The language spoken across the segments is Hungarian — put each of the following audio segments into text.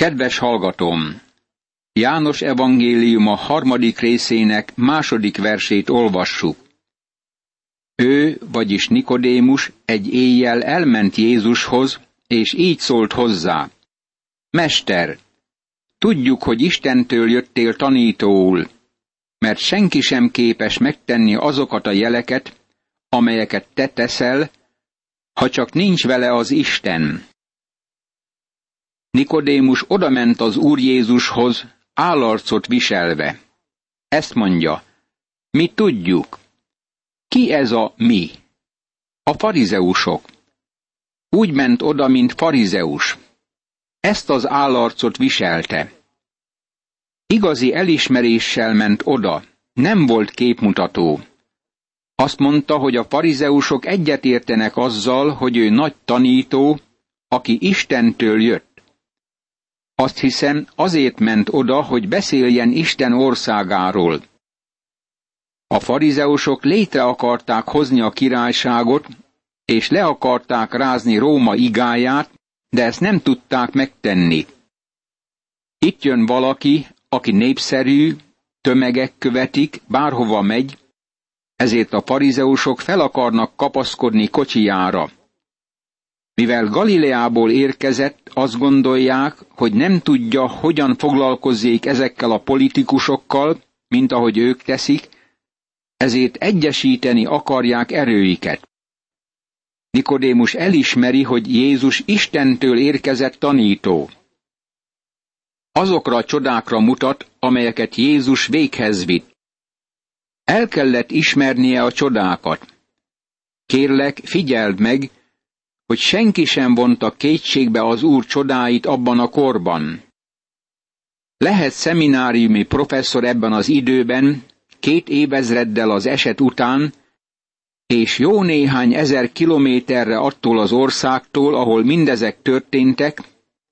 Kedves hallgatom! János evangéliuma harmadik részének második versét olvassuk. Ő, vagyis Nikodémus egy éjjel elment Jézushoz, és így szólt hozzá. Mester, tudjuk, hogy Istentől jöttél tanítóul, mert senki sem képes megtenni azokat a jeleket, amelyeket te teszel, ha csak nincs vele az Isten. Nikodémus odament az Úr Jézushoz, állarcot viselve. Ezt mondja, mi tudjuk. Ki ez a mi? A farizeusok. Úgy ment oda, mint farizeus. Ezt az állarcot viselte. Igazi elismeréssel ment oda, nem volt képmutató. Azt mondta, hogy a farizeusok egyetértenek azzal, hogy ő nagy tanító, aki Istentől jött. Azt hiszem, azért ment oda, hogy beszéljen Isten országáról. A farizeusok létre akarták hozni a királyságot, és le akarták rázni Róma igáját, de ezt nem tudták megtenni. Itt jön valaki, aki népszerű, tömegek követik, bárhova megy, ezért a farizeusok fel akarnak kapaszkodni kocsijára. Mivel Galileából érkezett, azt gondolják, hogy nem tudja, hogyan foglalkozzék ezekkel a politikusokkal, mint ahogy ők teszik, ezért egyesíteni akarják erőiket. Nikodémus elismeri, hogy Jézus Istentől érkezett tanító. Azokra a csodákra mutat, amelyeket Jézus véghez vitt. El kellett ismernie a csodákat. Kérlek, figyeld meg, hogy senki sem vonta kétségbe az Úr csodáit abban a korban. Lehet szemináriumi professzor ebben az időben, két évezreddel az eset után, és jó néhány ezer kilométerre attól az országtól, ahol mindezek történtek,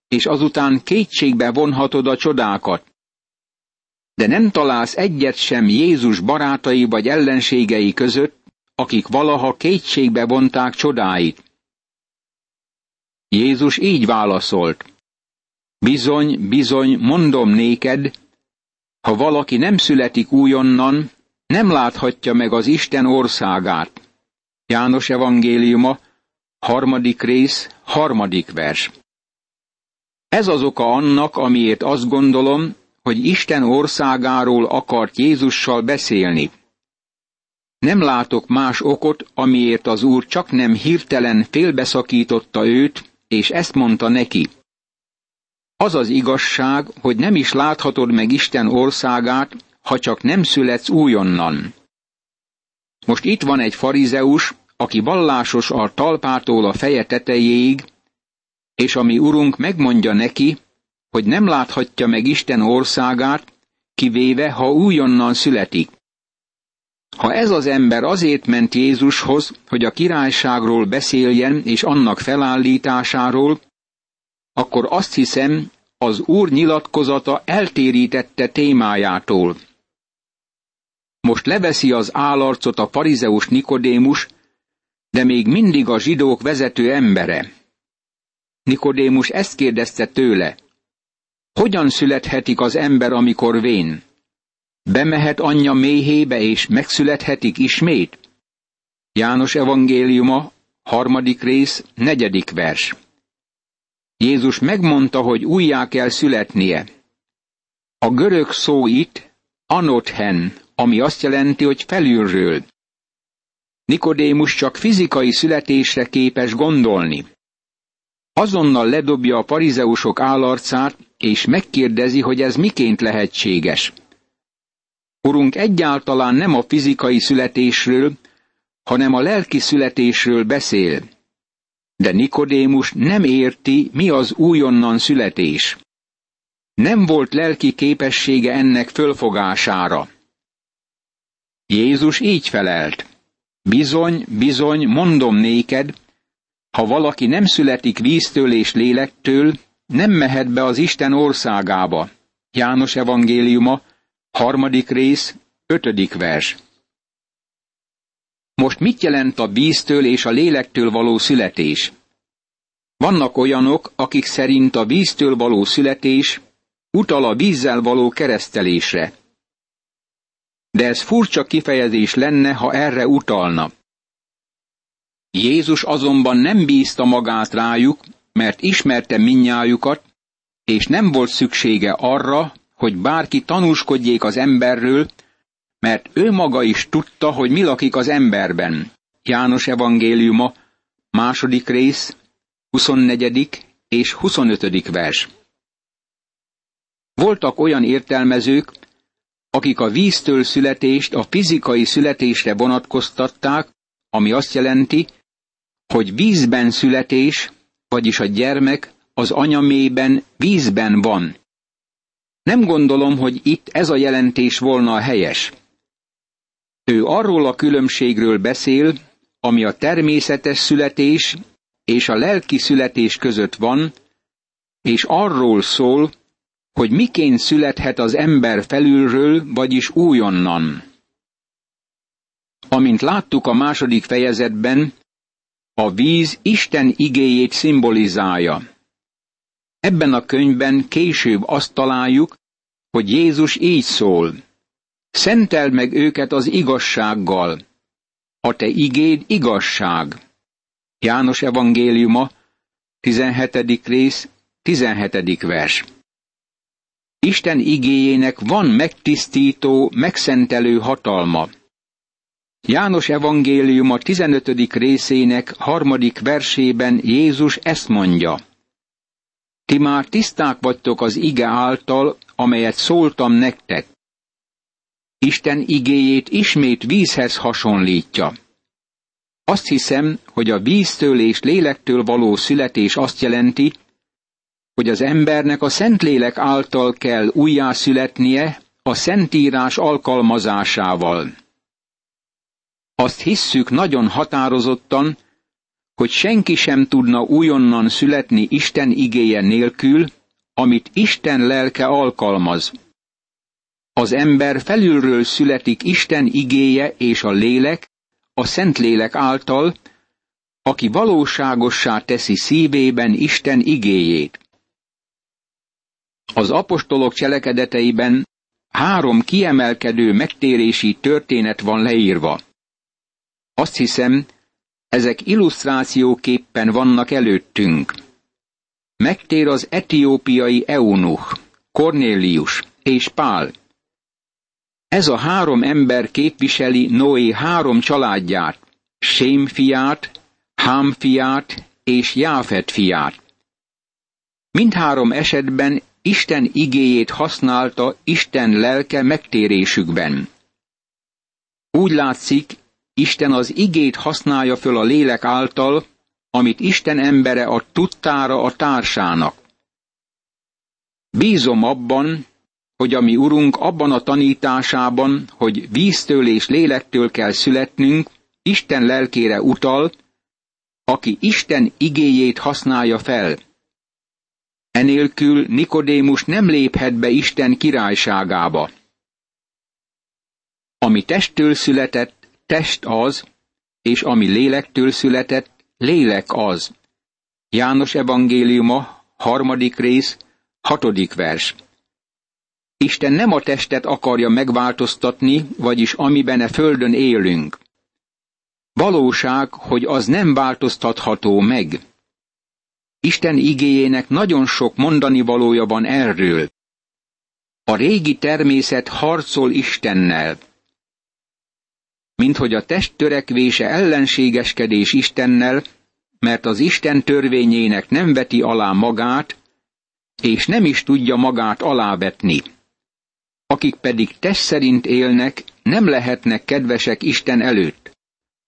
és azután kétségbe vonhatod a csodákat. De nem találsz egyet sem Jézus barátai vagy ellenségei között, akik valaha kétségbe vonták csodáit. Jézus így válaszolt. Bizony, bizony, mondom néked, ha valaki nem születik újonnan, nem láthatja meg az Isten országát. János evangéliuma, harmadik rész, harmadik vers. Ez az oka annak, amiért azt gondolom, hogy Isten országáról akart Jézussal beszélni. Nem látok más okot, amiért az Úr csak nem hirtelen félbeszakította őt, és ezt mondta neki. Az az igazság, hogy nem is láthatod meg Isten országát, ha csak nem születsz újonnan. Most itt van egy farizeus, aki vallásos a talpától a feje tetejéig, és ami urunk megmondja neki, hogy nem láthatja meg Isten országát, kivéve, ha újonnan születik. Ha ez az ember azért ment Jézushoz, hogy a királyságról beszéljen és annak felállításáról, akkor azt hiszem, az úr nyilatkozata eltérítette témájától. Most leveszi az állarcot a farizeus Nikodémus, de még mindig a zsidók vezető embere. Nikodémus ezt kérdezte tőle. Hogyan születhetik az ember, amikor vén? Bemehet anyja méhébe, és megszülethetik ismét? János evangéliuma, harmadik rész, negyedik vers. Jézus megmondta, hogy újjá kell születnie. A görög szó itt anothen, ami azt jelenti, hogy felülről. Nikodémus csak fizikai születésre képes gondolni. Azonnal ledobja a parizeusok állarcát, és megkérdezi, hogy ez miként lehetséges. Urunk egyáltalán nem a fizikai születésről, hanem a lelki születésről beszél. De Nikodémus nem érti, mi az újonnan születés. Nem volt lelki képessége ennek fölfogására. Jézus így felelt. Bizony, bizony, mondom néked, ha valaki nem születik víztől és lélektől, nem mehet be az Isten országába. János evangéliuma, harmadik rész, ötödik vers. Most mit jelent a víztől és a lélektől való születés? Vannak olyanok, akik szerint a víztől való születés utal a vízzel való keresztelésre. De ez furcsa kifejezés lenne, ha erre utalna. Jézus azonban nem bízta magát rájuk, mert ismerte minnyájukat, és nem volt szüksége arra, hogy bárki tanúskodjék az emberről, mert ő maga is tudta, hogy mi lakik az emberben. János evangéliuma, második rész, 24. és 25. vers. Voltak olyan értelmezők, akik a víztől születést a fizikai születésre vonatkoztatták, ami azt jelenti, hogy vízben születés, vagyis a gyermek az anyamében vízben van. Nem gondolom, hogy itt ez a jelentés volna a helyes. Ő arról a különbségről beszél, ami a természetes születés és a lelki születés között van, és arról szól, hogy miként születhet az ember felülről, vagyis újonnan. Amint láttuk a második fejezetben, a víz Isten igéjét szimbolizálja. Ebben a könyvben később azt találjuk, hogy Jézus így szól. Szenteld meg őket az igazsággal. A te igéd igazság. János evangéliuma, 17. rész, 17. vers. Isten igéjének van megtisztító, megszentelő hatalma. János evangéliuma 15. részének harmadik versében Jézus ezt mondja. Ti már tiszták vagytok az ige által, amelyet szóltam nektek. Isten igéjét ismét vízhez hasonlítja. Azt hiszem, hogy a víztől és lélektől való születés azt jelenti, hogy az embernek a Szentlélek által kell újjászületnie a Szentírás alkalmazásával. Azt hisszük nagyon határozottan, hogy senki sem tudna újonnan születni Isten igéje nélkül, amit Isten lelke alkalmaz. Az ember felülről születik Isten igéje és a lélek, a Szentlélek által, aki valóságossá teszi szívében Isten igéjét. Az apostolok cselekedeteiben három kiemelkedő megtérési történet van leírva. Azt hiszem, ezek illusztrációképpen vannak előttünk. Megtér az etiópiai eunuch, Cornélius és Pál. Ez a három ember képviseli Noé három családját, Sém fiát, Hám fiát és Jáfet fiát. Mindhárom esetben Isten igéjét használta Isten lelke megtérésükben. Úgy látszik, Isten az igét használja föl a lélek által, amit Isten embere a tudtára a társának. Bízom abban, hogy a mi Urunk abban a tanításában, hogy víztől és lélektől kell születnünk, Isten lelkére utal, aki Isten igéjét használja fel. Enélkül Nikodémus nem léphet be Isten királyságába. Ami testtől született, test az, és ami lélektől született, lélek az. János evangéliuma, harmadik rész, hatodik vers. Isten nem a testet akarja megváltoztatni, vagyis amiben a földön élünk. Valóság, hogy az nem változtatható meg. Isten igéjének nagyon sok mondani valója van erről. A régi természet harcol Istennel. Mint hogy a test törekvése ellenségeskedés Istennel, mert az Isten törvényének nem veti alá magát, és nem is tudja magát alávetni. Akik pedig test szerint élnek, nem lehetnek kedvesek Isten előtt.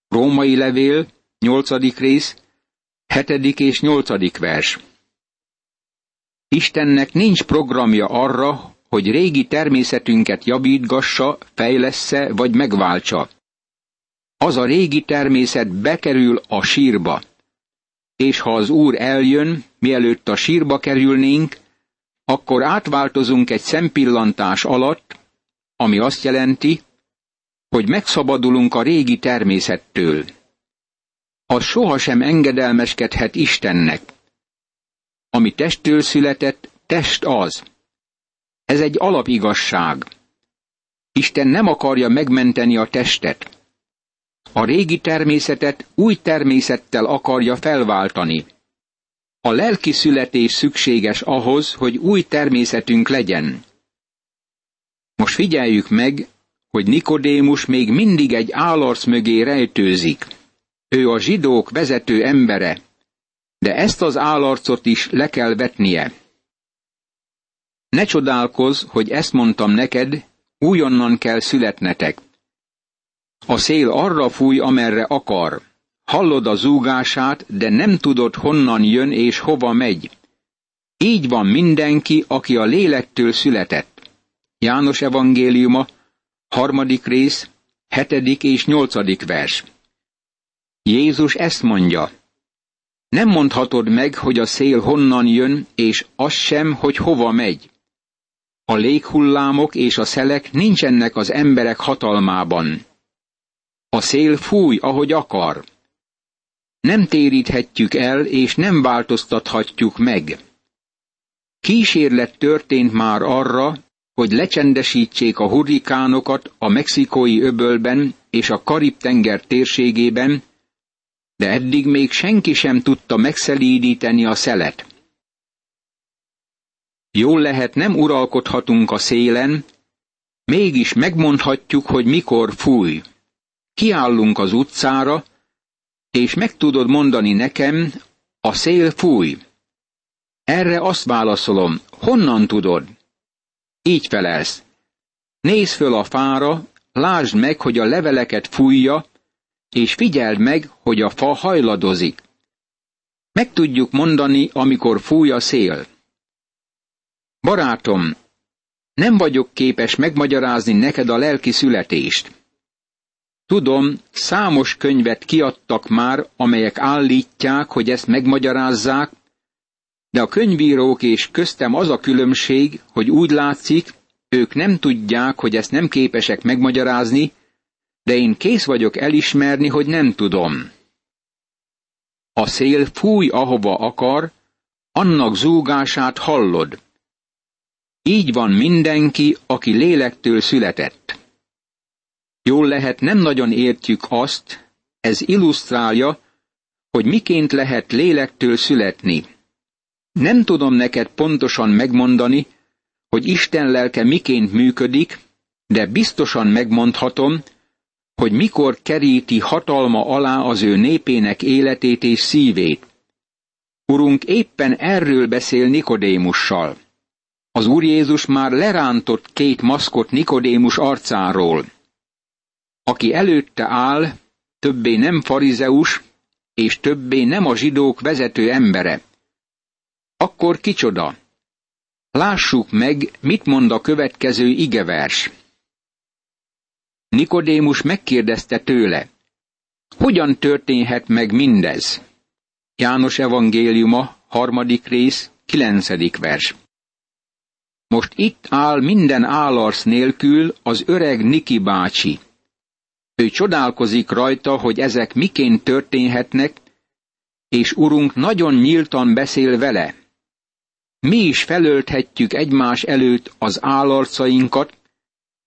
Római levél, 8. rész, Hetedik és nyolcadik vers. Istennek nincs programja arra, hogy régi természetünket javítgassa, fejlessze vagy megváltsa. Az a régi természet bekerül a sírba. És ha az Úr eljön, mielőtt a sírba kerülnénk, akkor átváltozunk egy szempillantás alatt, ami azt jelenti, hogy megszabadulunk a régi természettől az sohasem engedelmeskedhet Istennek. ami testtől született, test az. Ez egy alapigasság. Isten nem akarja megmenteni a testet. A régi természetet új természettel akarja felváltani. A lelki születés szükséges ahhoz, hogy új természetünk legyen. Most figyeljük meg, hogy Nikodémus még mindig egy állarc mögé rejtőzik. Ő a zsidók vezető embere, de ezt az állarcot is le kell vetnie. Ne csodálkozz, hogy ezt mondtam neked, újonnan kell születnetek. A szél arra fúj, amerre akar. Hallod a zúgását, de nem tudod, honnan jön és hova megy. Így van mindenki, aki a lélektől született. János evangéliuma, harmadik rész, hetedik és nyolcadik vers. Jézus ezt mondja. Nem mondhatod meg, hogy a szél honnan jön, és az sem, hogy hova megy. A léghullámok és a szelek nincsenek az emberek hatalmában. A szél fúj, ahogy akar. Nem téríthetjük el, és nem változtathatjuk meg. Kísérlet történt már arra, hogy lecsendesítsék a hurrikánokat a mexikói öbölben és a Karib-tenger térségében, de eddig még senki sem tudta megszelídíteni a szelet. Jól lehet nem uralkodhatunk a szélen, mégis megmondhatjuk, hogy mikor fúj. Kiállunk az utcára, és meg tudod mondani nekem, a szél fúj. Erre azt válaszolom, honnan tudod? Így felelsz. Nézd föl a fára, lásd meg, hogy a leveleket fújja, és figyeld meg, hogy a fa hajladozik. Meg tudjuk mondani, amikor fúj a szél. Barátom, nem vagyok képes megmagyarázni neked a lelki születést. Tudom, számos könyvet kiadtak már, amelyek állítják, hogy ezt megmagyarázzák, de a könyvírók és köztem az a különbség, hogy úgy látszik, ők nem tudják, hogy ezt nem képesek megmagyarázni, de én kész vagyok elismerni, hogy nem tudom. A szél fúj, ahova akar, annak zúgását hallod. Így van mindenki, aki lélektől született. Jól lehet, nem nagyon értjük azt, ez illusztrálja, hogy miként lehet lélektől születni. Nem tudom neked pontosan megmondani, hogy Isten lelke miként működik, de biztosan megmondhatom, hogy mikor keríti hatalma alá az ő népének életét és szívét. Urunk éppen erről beszél Nikodémussal. Az Úr Jézus már lerántott két maszkot Nikodémus arcáról. Aki előtte áll, többé nem farizeus, és többé nem a zsidók vezető embere. Akkor kicsoda? Lássuk meg, mit mond a következő igevers. Nikodémus megkérdezte tőle, hogyan történhet meg mindez? János evangéliuma, harmadik rész, kilencedik vers. Most itt áll minden állarsz nélkül az öreg Niki bácsi. Ő csodálkozik rajta, hogy ezek miként történhetnek, és urunk nagyon nyíltan beszél vele. Mi is felölthetjük egymás előtt az állarcainkat,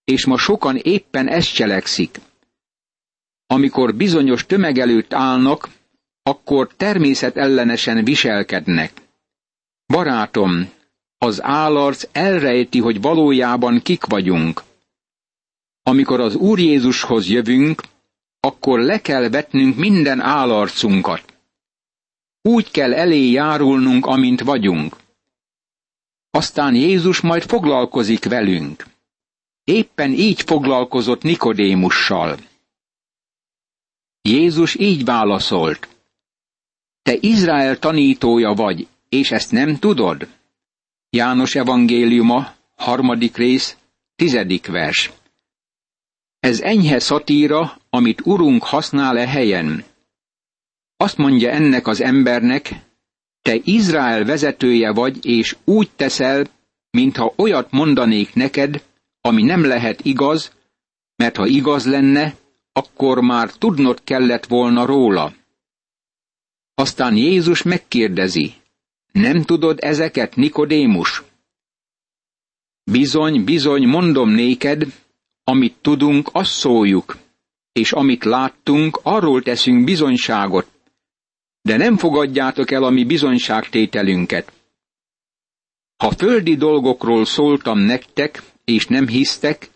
és ma sokan éppen ezt cselekszik. Amikor bizonyos tömeg előtt állnak, akkor természetellenesen viselkednek. Barátom, az állarc elrejti, hogy valójában kik vagyunk. Amikor az Úr Jézushoz jövünk, akkor le kell vetnünk minden állarcunkat. Úgy kell elé járulnunk, amint vagyunk. Aztán Jézus majd foglalkozik velünk. Éppen így foglalkozott Nikodémussal. Jézus így válaszolt. Te Izrael tanítója vagy, és ezt nem tudod? János evangéliuma, harmadik rész, tizedik vers. Ez enyhe szatíra, amit Urunk használ-e helyen. Azt mondja ennek az embernek, te Izrael vezetője vagy, és úgy teszel, mintha olyat mondanék neked, ami nem lehet igaz, mert ha igaz lenne, akkor már tudnod kellett volna róla. Aztán Jézus megkérdezi, Nem tudod ezeket, Nikodémus? Bizony, bizony, mondom néked, amit tudunk, azt szóljuk, és amit láttunk, arról teszünk bizonyságot, de nem fogadjátok el a mi bizonyságtételünket. Ha földi dolgokról szóltam nektek, és nem hisztek,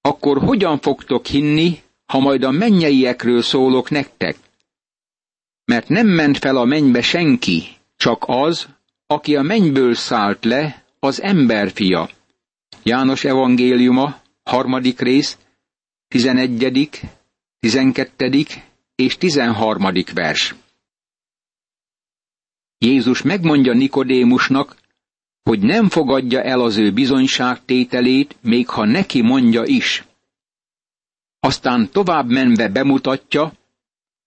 akkor hogyan fogtok hinni, ha majd a mennyeiekről szólok nektek? Mert nem ment fel a mennybe senki, csak az, aki a mennyből szállt le, az emberfia. János evangéliuma, harmadik rész, tizenegyedik, tizenkettedik és tizenharmadik vers. Jézus megmondja Nikodémusnak, hogy nem fogadja el az ő bizonyságtételét, még ha neki mondja is. Aztán tovább menve bemutatja,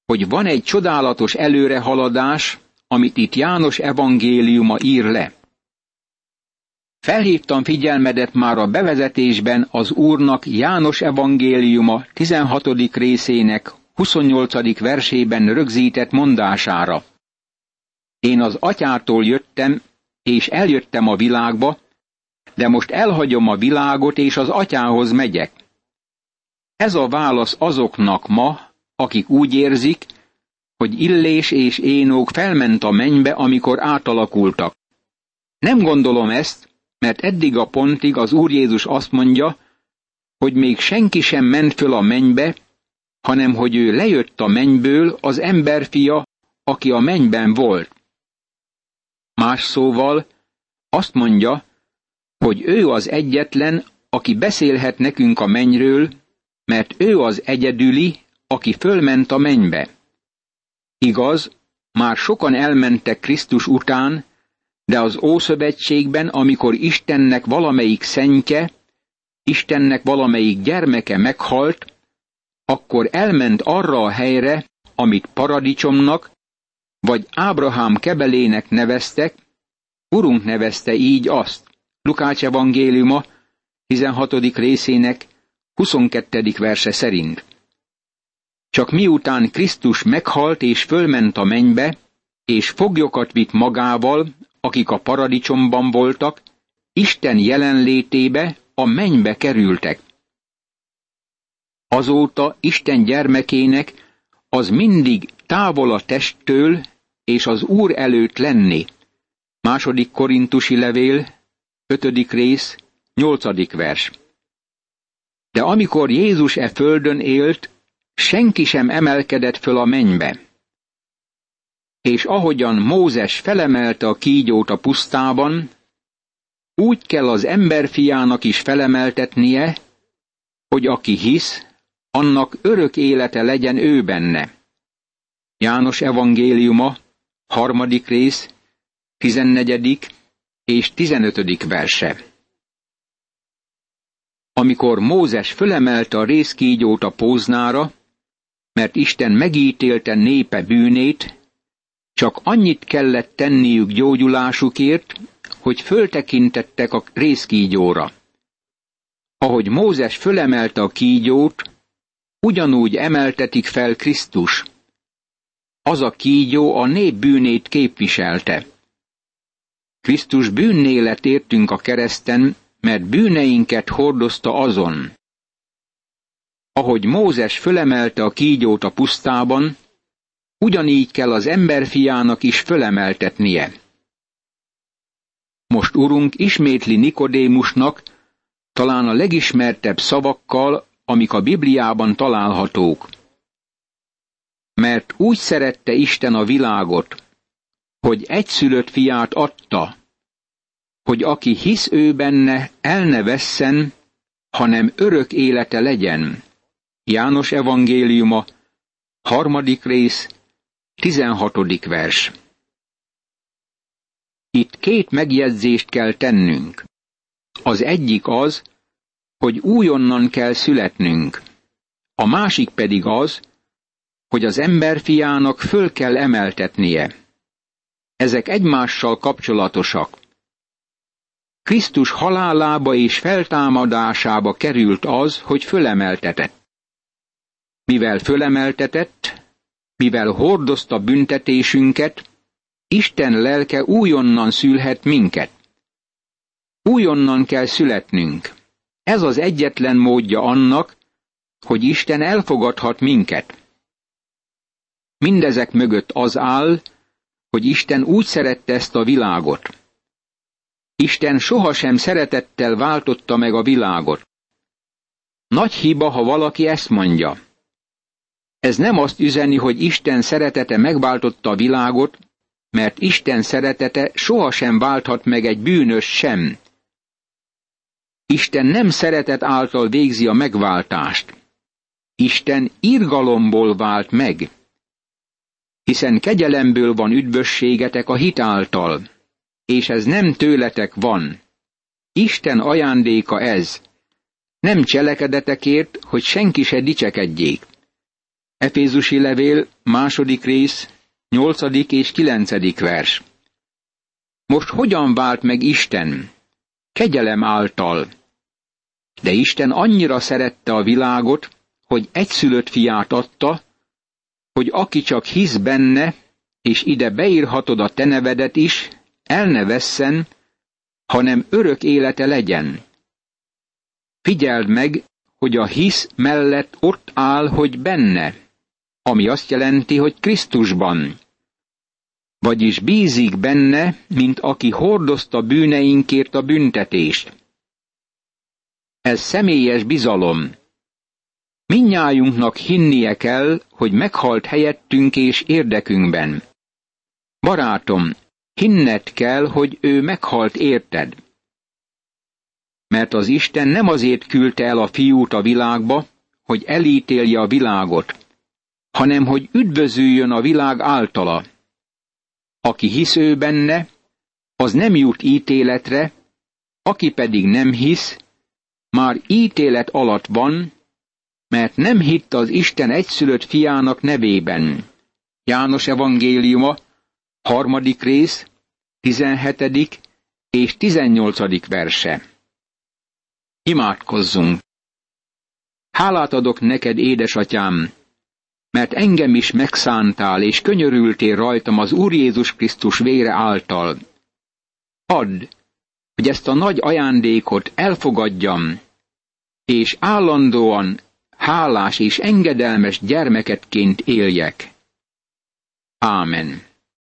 hogy van egy csodálatos előrehaladás, amit itt János evangéliuma ír le. Felhívtam figyelmedet már a bevezetésben az Úrnak János evangéliuma 16. részének 28. versében rögzített mondására. Én az atyától jöttem, és eljöttem a világba, de most elhagyom a világot, és az atyához megyek. Ez a válasz azoknak ma, akik úgy érzik, hogy Illés és Énók felment a mennybe, amikor átalakultak. Nem gondolom ezt, mert eddig a pontig az Úr Jézus azt mondja, hogy még senki sem ment föl a mennybe, hanem hogy ő lejött a mennyből az emberfia, aki a mennyben volt. Más szóval azt mondja, hogy ő az egyetlen, aki beszélhet nekünk a mennyről, mert ő az egyedüli, aki fölment a mennybe. Igaz, már sokan elmentek Krisztus után, de az Ószövetségben, amikor Istennek valamelyik szentje, Istennek valamelyik gyermeke meghalt, akkor elment arra a helyre, amit paradicsomnak, vagy Ábrahám kebelének neveztek, Urunk nevezte így azt. Lukács evangéliuma 16. részének 22. verse szerint. Csak miután Krisztus meghalt és fölment a mennybe, és foglyokat vitt magával, akik a paradicsomban voltak, Isten jelenlétébe a mennybe kerültek. Azóta Isten gyermekének az mindig távol a testtől és az Úr előtt lenni. Második korintusi levél, ötödik rész, nyolcadik vers. De amikor Jézus e földön élt, senki sem emelkedett föl a mennybe. És ahogyan Mózes felemelte a kígyót a pusztában, úgy kell az emberfiának is felemeltetnie, hogy aki hisz, annak örök élete legyen ő benne. János evangéliuma, harmadik rész, tizennegyedik és tizenötödik verse. Amikor Mózes fölemelte a részkígyót a póznára, mert Isten megítélte népe bűnét, csak annyit kellett tenniük gyógyulásukért, hogy föltekintettek a részkígyóra. Ahogy Mózes fölemelte a kígyót, ugyanúgy emeltetik fel Krisztus. Az a kígyó a nép bűnét képviselte. Krisztus bűnné értünk a kereszten, mert bűneinket hordozta azon. Ahogy Mózes fölemelte a kígyót a pusztában, ugyanígy kell az emberfiának is fölemeltetnie. Most Urunk ismétli Nikodémusnak, talán a legismertebb szavakkal, amik a Bibliában találhatók. Mert úgy szerette Isten a világot, hogy egyszülött fiát adta, hogy aki hisz ő benne, el ne vesszen, hanem örök élete legyen. János evangéliuma, harmadik rész, tizenhatodik vers. Itt két megjegyzést kell tennünk. Az egyik az, hogy újonnan kell születnünk. A másik pedig az, hogy az emberfiának föl kell emeltetnie. Ezek egymással kapcsolatosak. Krisztus halálába és feltámadásába került az, hogy fölemeltetett. Mivel fölemeltetett, mivel hordozta büntetésünket, Isten lelke újonnan szülhet minket. Újonnan kell születnünk. Ez az egyetlen módja annak, hogy Isten elfogadhat minket. Mindezek mögött az áll, hogy Isten úgy szerette ezt a világot. Isten sohasem szeretettel váltotta meg a világot. Nagy hiba, ha valaki ezt mondja. Ez nem azt üzeni, hogy Isten szeretete megváltotta a világot, mert Isten szeretete sohasem válthat meg egy bűnös sem. Isten nem szeretet által végzi a megváltást. Isten irgalomból vált meg. Hiszen kegyelemből van üdvösségetek a hit által, és ez nem tőletek van. Isten ajándéka ez. Nem cselekedetekért, hogy senki se dicsekedjék. Efézusi levél, második rész, nyolcadik és kilencedik vers. Most hogyan vált meg Isten? Kegyelem által. De Isten annyira szerette a világot, hogy egyszülött fiát adta, hogy aki csak hisz benne, és ide beírhatod a te nevedet is, el ne vesszen, hanem örök élete legyen. Figyeld meg, hogy a hisz mellett ott áll, hogy benne, ami azt jelenti, hogy Krisztusban. Vagyis bízik benne, mint aki hordozta bűneinkért a büntetést. Ez személyes bizalom. Minnyájunknak hinnie kell, hogy meghalt helyettünk és érdekünkben. Barátom, hinned kell, hogy ő meghalt érted. Mert az Isten nem azért küldte el a fiút a világba, hogy elítélje a világot, hanem hogy üdvözüljön a világ általa. Aki hisz ő benne, az nem jut ítéletre, aki pedig nem hisz, már ítélet alatt van, mert nem hitt az Isten egyszülött fiának nevében. János evangéliuma, harmadik rész, tizenhetedik és tizennyolcadik verse. Imádkozzunk! Hálát adok neked, édesatyám, mert engem is megszántál, és könyörültél rajtam az Úr Jézus Krisztus vére által. Add, hogy ezt a nagy ajándékot elfogadjam, és állandóan hálás és engedelmes gyermeketként éljek. Ámen.